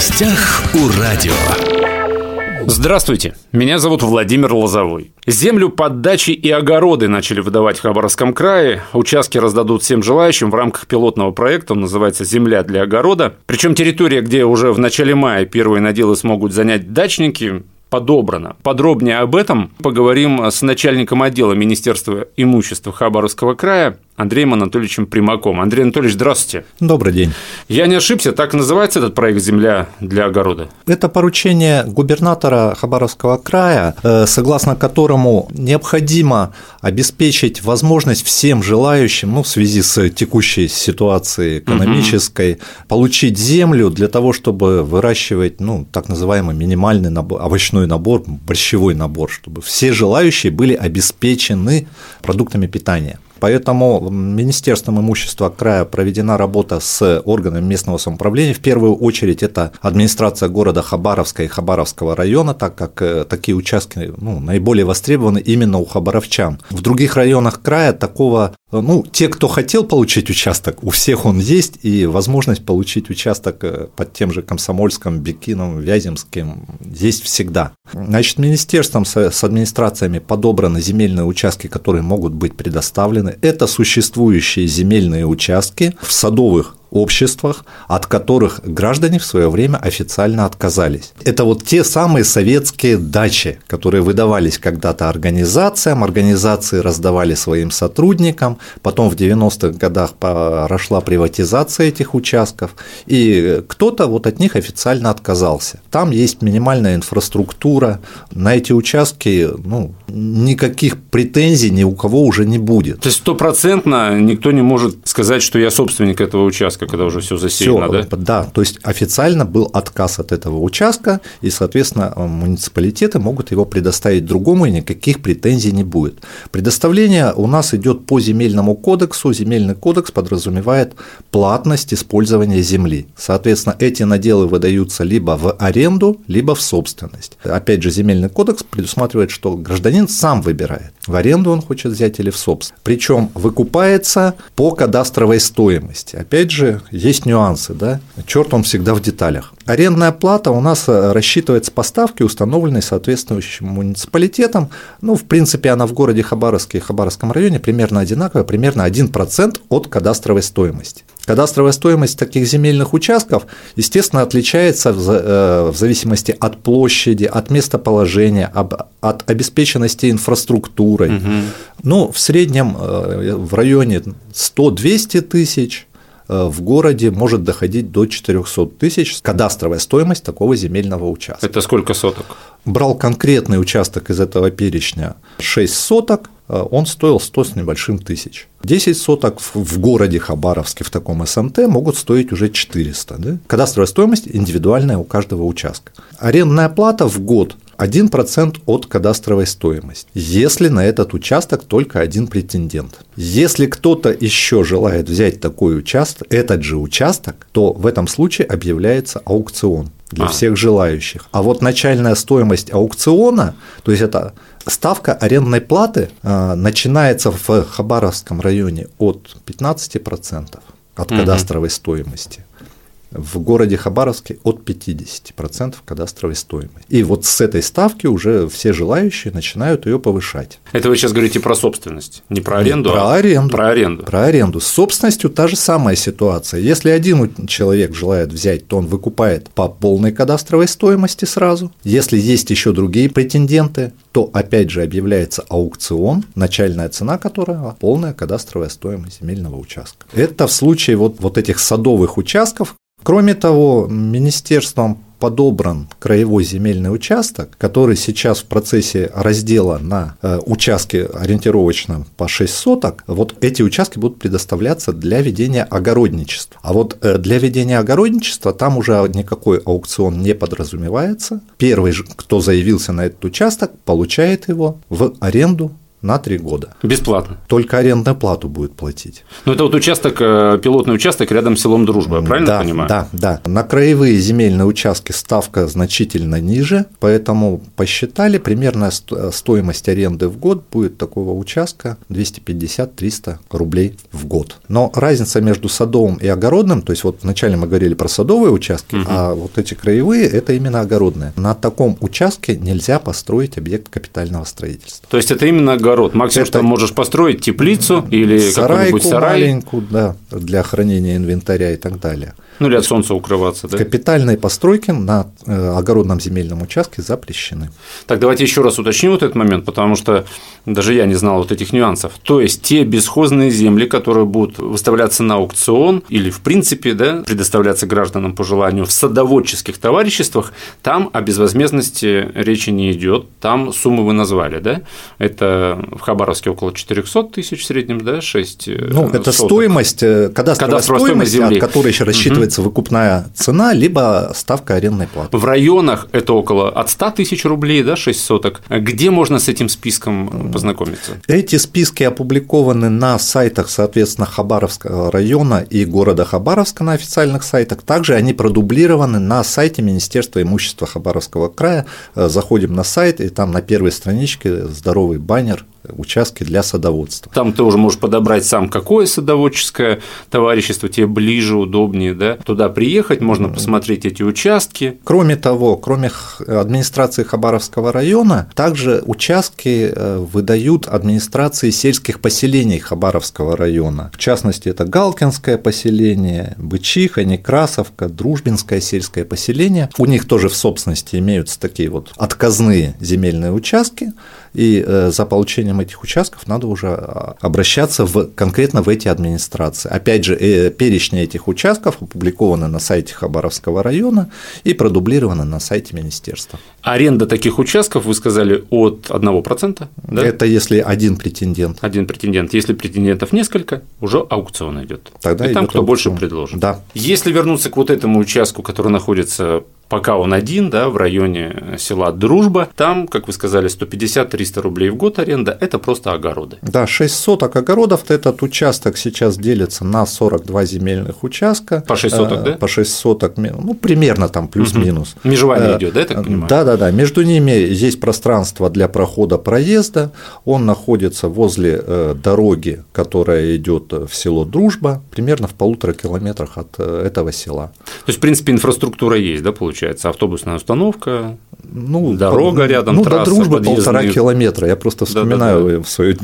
гостях у радио. Здравствуйте, меня зовут Владимир Лозовой. Землю под дачи и огороды начали выдавать в Хабаровском крае. Участки раздадут всем желающим в рамках пилотного проекта, он называется «Земля для огорода». Причем территория, где уже в начале мая первые наделы смогут занять дачники, подобрано. Подробнее об этом поговорим с начальником отдела Министерства имущества Хабаровского края Андреем Анатольевичем Примаком. Андрей Анатольевич, здравствуйте. Добрый день. Я не ошибся, так называется этот проект «Земля для огорода»? Это поручение губернатора Хабаровского края, э, согласно которому необходимо обеспечить возможность всем желающим, ну, в связи с текущей ситуацией экономической, угу. получить землю для того, чтобы выращивать, ну, так называемый минимальный набор, овощной набор, борщевой набор, чтобы все желающие были обеспечены продуктами питания. Поэтому Министерством имущества края проведена работа с органами местного самоуправления. В первую очередь это администрация города Хабаровска и Хабаровского района, так как э, такие участки ну, наиболее востребованы именно у хабаровчан. В других районах края такого ну, те, кто хотел получить участок, у всех он есть, и возможность получить участок э, под тем же Комсомольском, Бекином, Вяземским есть всегда. Значит, министерством с администрациями подобраны земельные участки, которые могут быть предоставлены. Это существующие земельные участки в садовых обществах, от которых граждане в свое время официально отказались. Это вот те самые советские дачи, которые выдавались когда-то организациям, организации раздавали своим сотрудникам, потом в 90-х годах прошла приватизация этих участков, и кто-то вот от них официально отказался. Там есть минимальная инфраструктура, на эти участки ну, никаких претензий ни у кого уже не будет. То есть стопроцентно никто не может сказать, что я собственник этого участка участка, когда уже все засеяно, всё, да? Да, то есть официально был отказ от этого участка, и, соответственно, муниципалитеты могут его предоставить другому, и никаких претензий не будет. Предоставление у нас идет по земельному кодексу. Земельный кодекс подразумевает платность использования земли. Соответственно, эти наделы выдаются либо в аренду, либо в собственность. Опять же, земельный кодекс предусматривает, что гражданин сам выбирает, в аренду он хочет взять или в собственность. Причем выкупается по кадастровой стоимости. Опять же, есть нюансы, да, черт он всегда в деталях. Арендная плата у нас э, рассчитывается по ставке, установленной соответствующим муниципалитетом. Ну, в принципе, она в городе Хабаровске и Хабаровском районе примерно одинаковая, примерно 1% от кадастровой стоимости. Кадастровая стоимость таких земельных участков, естественно, отличается в э, зависимости от площади, от местоположения, от обеспеченности инфраструктурой. Угу. Ну, в среднем э, в районе 100-200 тысяч, в городе может доходить до 400 тысяч кадастровая стоимость такого земельного участка. Это сколько соток? Брал конкретный участок из этого перечня 6 соток, э, он стоил 100 с небольшим тысяч. 10 соток в городе Хабаровске в таком СМТ могут стоить уже 400. Да? Кадастровая стоимость индивидуальная у каждого участка. Арендная плата в год 1% от кадастровой стоимости, если на этот участок только один претендент. Если кто-то еще желает взять такой участок, этот же участок, то в этом случае объявляется аукцион для а. всех желающих. А вот начальная стоимость аукциона, то есть это ставка арендной платы, а, начинается в Хабаровском районе от 15% от кадастровой угу. стоимости в городе Хабаровске от 50% кадастровой стоимости. И вот с этой ставки уже все желающие начинают ее повышать. Это вы сейчас говорите про собственность, не про аренду? Не, про а аренду. Про аренду. Про аренду. С собственностью та же самая ситуация. Если один человек желает взять, то он выкупает по полной кадастровой стоимости сразу. Если есть еще другие претенденты, то опять же объявляется аукцион, начальная цена которого полная кадастровая стоимость земельного участка. Это в случае вот, вот этих садовых участков, Кроме того, министерством подобран краевой земельный участок, который сейчас в процессе раздела на э, участки ориентировочно по 6 соток, вот эти участки будут предоставляться для ведения огородничества. А вот э, для ведения огородничества там уже никакой аукцион не подразумевается. Первый, кто заявился на этот участок, получает его в аренду на три года. Бесплатно. Только арендную плату будет платить. Ну, это вот участок, э, пилотный участок рядом с селом Дружба, я правильно да, понимаю? Да, да. На краевые земельные участки ставка значительно ниже, поэтому посчитали, примерная стоимость аренды в год будет такого участка 250-300 рублей в год. Но разница между садовым и огородным, то есть вот вначале мы говорили про садовые участки, угу. а вот эти краевые – это именно огородные. На таком участке нельзя построить объект капитального строительства. То есть это именно огород. Максимум, это... что можешь построить теплицу или какой-нибудь сарай. маленькую, да, для хранения инвентаря и так далее. Ну или от солнца укрываться, да? Капитальные постройки на э, огородном земельном участке запрещены. Так, давайте еще раз уточним вот этот момент, потому что даже я не знал вот этих нюансов. То есть те бесхозные земли, которые будут выставляться на аукцион или в принципе да, предоставляться гражданам по желанию в садоводческих товариществах, там о безвозмездности речи не идет. Там суммы вы назвали, да? Это в Хабаровске около 400 тысяч в среднем, да, 6 э, Ну, это соток. стоимость, э, кадастровая, кадастровая стоимость, стоимость земли. от которой еще рассчитывается угу. выкупная цена, либо ставка арендной платы. В районах это около от 100 тысяч рублей, да, 6 соток. Где можно с этим списком познакомиться? Эти списки опубликованы на сайтах, соответственно, Хабаровского района и города Хабаровска на официальных сайтах. Также они продублированы на сайте Министерства имущества Хабаровского края. Заходим на сайт, и там на первой страничке здоровый баннер участки для садоводства. Там ты уже можешь подобрать сам, какое садоводческое товарищество тебе ближе, удобнее, да? Туда приехать, можно посмотреть эти участки. Кроме того, кроме администрации Хабаровского района, также участки э, выдают администрации сельских поселений Хабаровского района. В частности, это Галкинское поселение, Бычиха, Некрасовка, Дружбинское сельское поселение. У них тоже в собственности имеются такие вот отказные земельные участки, и э, за получением этих участков надо уже а, обращаться в, конкретно в эти администрации. Опять же, э, перечни этих участков опубликованы на сайте Хабаровского района и продублированы на сайте министерства. Аренда таких участков, вы сказали, от 1%? Да? Это если один претендент. Один претендент. Если претендентов несколько, уже аукцион идет. Тогда и там, кто аукцион. больше предложит. Да. Если вернуться к вот этому участку, который находится пока он один, да, в районе села Дружба, там, как вы сказали, 150-300 рублей в год аренда, это просто огороды. Да, 6 соток огородов, этот участок сейчас делится на 42 земельных участка. По 6 соток, да? По 6 соток, ну, примерно там плюс-минус. Угу. Межевание э, идет, да, я так понимаю? Да, да, да. Между ними есть пространство для прохода проезда, он находится возле э, дороги, которая идет в село Дружба, примерно в полутора километрах от э, этого села. То есть, в принципе, инфраструктура есть, да, получается? Получается, автобусная установка, ну, дорога рядом, ну, трасса, до дружбы подъездные. полтора километра. Я просто вспоминаю да, да, да. свое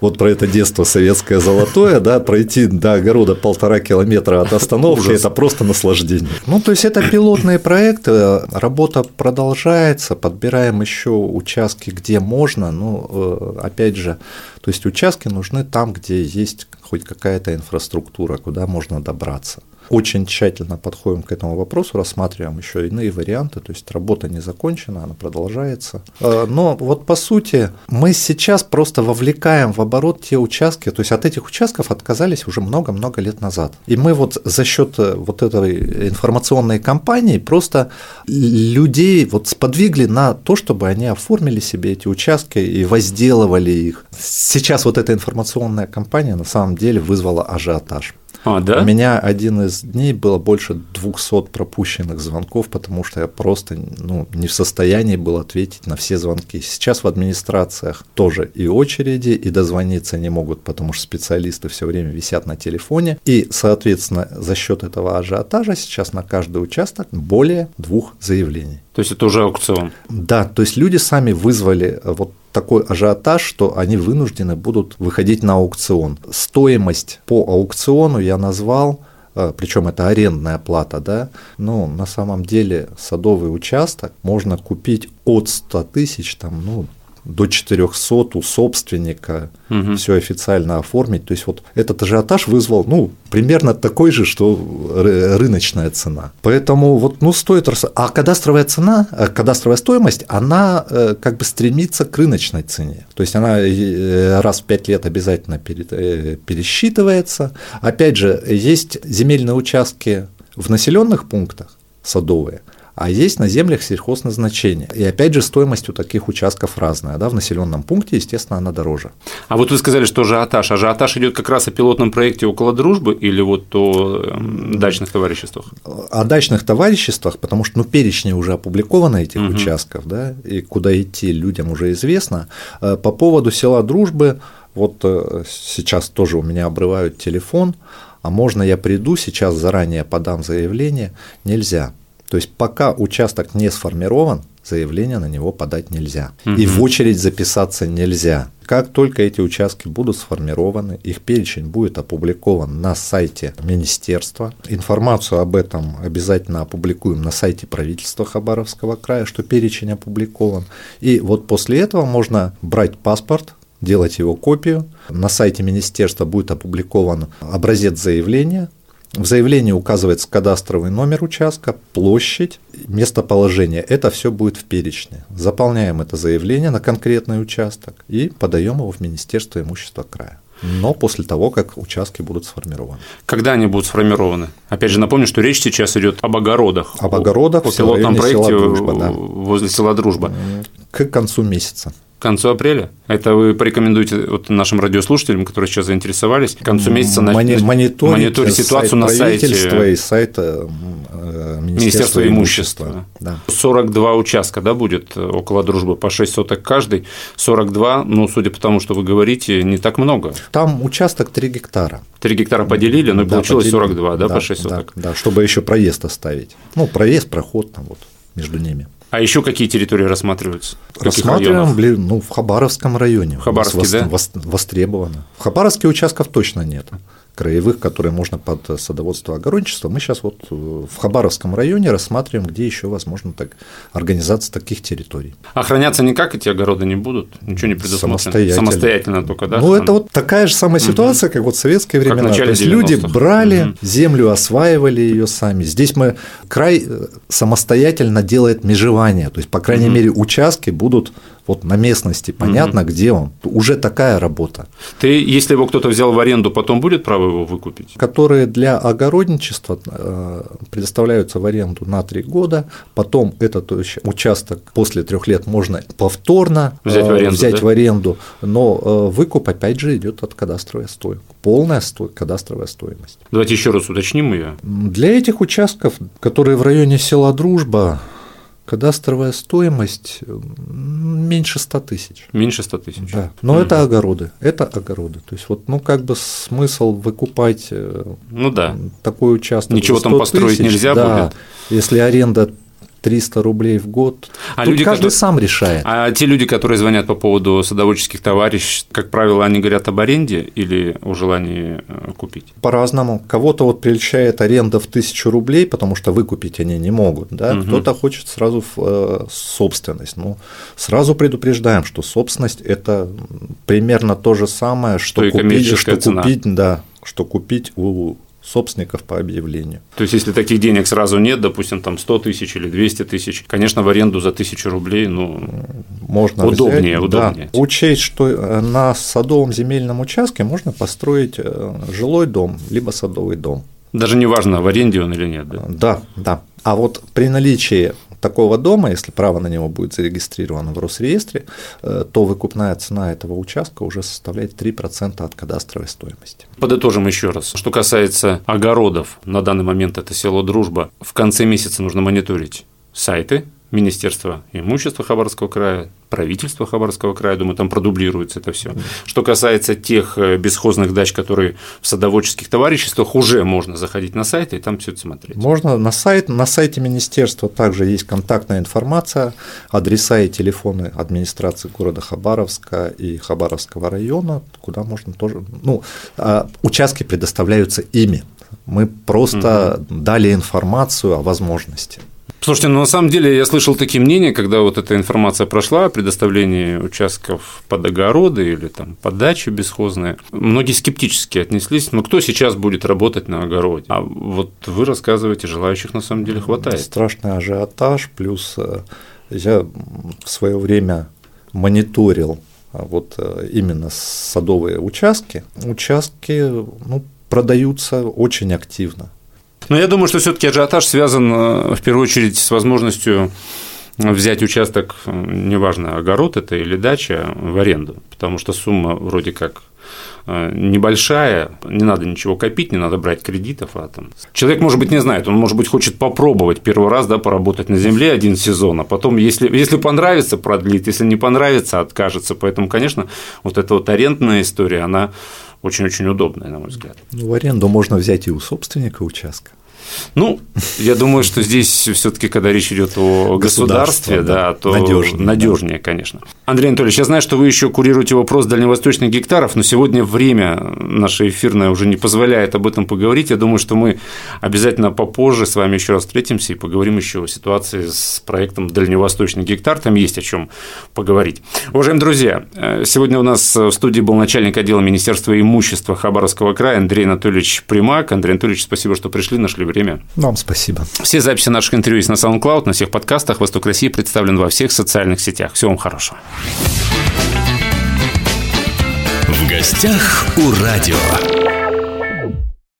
вот про это детство советское золотое, да, пройти до огорода полтора километра от остановки это просто наслаждение. Ну, то есть это пилотные проекты, работа продолжается, подбираем еще участки, где можно, ну, э, опять же, то есть участки нужны там, где есть хоть какая-то инфраструктура, куда можно добраться очень тщательно подходим к этому вопросу, рассматриваем еще иные варианты, то есть работа не закончена, она продолжается. Э, но вот по сути мы сейчас просто вовлекаем в оборот те участки, то есть от этих участков отказались уже много-много лет назад. И мы вот за счет э, вот этой информационной кампании просто людей вот сподвигли на то, чтобы они оформили себе эти участки и возделывали их. Сейчас вот эта информационная кампания на самом деле вызвала ажиотаж. А, да? У меня один из дней было больше 200 пропущенных звонков, потому что я просто ну, не в состоянии был ответить на все звонки. Сейчас в администрациях тоже и очереди, и дозвониться не могут, потому что специалисты все время висят на телефоне. И, соответственно, за счет этого ажиотажа сейчас на каждый участок более двух заявлений. То есть это уже аукцион? Да, то есть люди сами вызвали вот такой ажиотаж, что они вынуждены будут выходить на аукцион. Стоимость по аукциону я назвал э, причем это арендная плата, да, ну, на самом деле садовый участок можно купить от 100 тысяч, там, ну, до 400 у собственника, угу. все официально оформить. То есть вот этот ажиотаж вызвал, ну, примерно такой же, что рыночная цена. Поэтому вот, ну, стоит... А кадастровая цена, э, кадастровая стоимость, она э, как бы стремится к рыночной цене. То есть она э, раз в 5 лет обязательно пересчитывается. Опять же, есть земельные участки в населенных пунктах садовые, а есть на землях сельхозназначения. И опять же, стоимость у таких участков разная. Да? В населенном пункте, естественно, она дороже. А вот вы сказали, что ажиотаж. Ажиотаж идет как раз о пилотном проекте около дружбы или вот о эм, дачных товариществах? О дачных товариществах, потому что ну, перечни уже опубликованы этих угу. участков, да, и куда идти людям уже известно. Э, по поводу села Дружбы, вот э, сейчас тоже у меня обрывают телефон, а можно я приду, сейчас заранее подам заявление, нельзя. То есть пока участок не сформирован, заявление на него подать нельзя. Угу. И в очередь записаться нельзя. Как только эти участки будут сформированы, их перечень будет опубликован на сайте министерства. Информацию об этом обязательно опубликуем на сайте правительства Хабаровского края, что перечень опубликован. И вот после этого можно брать паспорт, делать его копию. На сайте министерства будет опубликован образец заявления, в заявлении указывается кадастровый номер участка, площадь, местоположение. Это все будет в перечне. Заполняем это заявление на конкретный участок и подаем его в Министерство имущества края но после того, как участки будут сформированы. Когда они будут сформированы? Опять же, напомню, что речь сейчас идет об огородах. Об огородах в пилотном проекте села Дружба, да. возле села Дружба. К концу месяца к концу апреля. Это вы порекомендуете вот нашим радиослушателям, которые сейчас заинтересовались, к концу месяца Мони- мониторить, мониторить ситуацию на сайте и сайта Министерства, Министерства имущества. имущества. Да. 42 участка да, будет около дружбы, по 6 соток каждый. 42, ну, судя по тому, что вы говорите, не так много. Там участок 3 гектара. 3 гектара поделили, но да, получилось поделили. 42, да, да, по 6 соток. Да, да, чтобы еще проезд оставить. Ну, проезд, проход там вот между ними. А еще какие территории рассматриваются? Рассматриваем блин, ну, в Хабаровском районе. В Хабаровске, да? Востребовано. В Хабаровске участков точно нет краевых, которые можно под садоводство огородничество. Мы сейчас вот э, в Хабаровском районе рассматриваем, где еще возможно так, организация таких территорий. Охраняться никак эти огороды не будут? Ничего не предусмотрено? Самостоятельно. Самостоятельно только, да? Ну, это вот такая же самая ситуация, угу. как вот в советские времена. То есть люди брали угу. землю, осваивали ее сами. Здесь мы край э, самостоятельно делает межевание, то есть, по крайней угу. мере, участки будут вот на местности понятно, угу. где он. Уже такая работа. Ты, если его кто-то взял в аренду, потом будет право его выкупить? Которые для огородничества э, предоставляются в аренду на три года, потом этот участок после трех лет можно повторно взять в аренду, взять да? в аренду но э, выкуп опять же идет от кадастровой стоимости, полная сто... кадастровая стоимость. Давайте еще раз уточним ее. Для этих участков, которые в районе села Дружба, кадастровая стоимость меньше 100 тысяч. Меньше 100 тысяч. Да. Но mm это огороды. Это огороды. То есть, вот, ну, как бы смысл выкупать э, ну, да. такой участок. Ничего там построить тысяч, нельзя да, будет. Если аренда 300 рублей в год. А Тут люди, каждый которые... сам решает. А те люди, которые звонят по поводу садоводческих товарищей, как правило, они говорят об аренде или о желании э, купить? По-разному. Кого-то вот прельщает аренда в тысячу рублей, потому что выкупить они не могут. Да? Угу. Кто-то хочет сразу в э, собственность. Ну, сразу предупреждаем, что собственность – это примерно то же самое, что, что купить, что купить, да, что купить у собственников по объявлению. То есть, если таких денег сразу нет, допустим, там 100 тысяч или 200 тысяч, конечно, в аренду за тысячу рублей, ну, можно удобнее, взять, удобнее. Да, учесть, что э, на садовом земельном участке можно построить э, жилой дом, либо садовый дом. Даже не важно, в аренде он или нет, да? Да, да. А вот при наличии такого дома, если право на него будет зарегистрировано в Росреестре, э, то выкупная цена этого участка уже составляет 3% от кадастровой стоимости. Подытожим еще раз. Что касается огородов, на данный момент это село Дружба, в конце месяца нужно мониторить сайты Министерства имущества Хабаровского края, правительства Хабаровского края, думаю, там продублируется это все. Что касается тех э, бесхозных дач, которые в садоводческих товариществах, уже можно заходить на сайт и там все это смотреть. Можно на сайт, на сайте министерства также есть контактная информация, адреса и телефоны администрации города Хабаровска и Хабаровского района, куда можно тоже, ну, а, участки предоставляются ими. Мы просто угу. дали информацию о возможности. Слушайте, ну на самом деле я слышал такие мнения, когда вот эта информация прошла о предоставлении участков под огороды или там под дачи бесхозные. Многие скептически отнеслись, но кто сейчас будет работать на огороде? А вот вы рассказываете, желающих на самом деле хватает. Страшный ажиотаж, плюс э, я в свое время мониторил а, вот э, именно садовые участки. Участки ну, продаются очень активно Но я думаю, что все-таки ажиотаж связан э, в первую очередь с возможностью взять участок, неважно, огород это или дача, в аренду, потому что сумма вроде как Э, небольшая, не надо ничего копить, не надо брать кредитов. А там... Человек, может быть, не знает, он, может быть, хочет попробовать первый раз да, поработать на земле один сезон, а потом, если, если понравится, продлит, если не понравится, откажется. Поэтому, конечно, вот эта вот арендная история, она очень-очень удобная, на мой взгляд. Ну, в аренду можно взять и у собственника участка. Ну, я думаю, что здесь все-таки, когда речь идет о государстве, да, то надежнее, надежнее да. конечно. Андрей Анатольевич, я знаю, что вы еще курируете вопрос дальневосточных гектаров, но сегодня время наше эфирное уже не позволяет об этом поговорить. Я думаю, что мы обязательно попозже с вами еще раз встретимся и поговорим еще о ситуации с проектом Дальневосточный гектар. Там есть о чем поговорить. Уважаемые друзья, сегодня у нас в студии был начальник отдела Министерства имущества Хабаровского края Андрей Анатольевич Примак. Андрей Анатольевич, спасибо, что пришли, нашли время. Вам спасибо. Все записи наших интервью есть на SoundCloud, на всех подкастах. Восток России представлен во всех социальных сетях. Всего вам хорошего. В гостях у радио.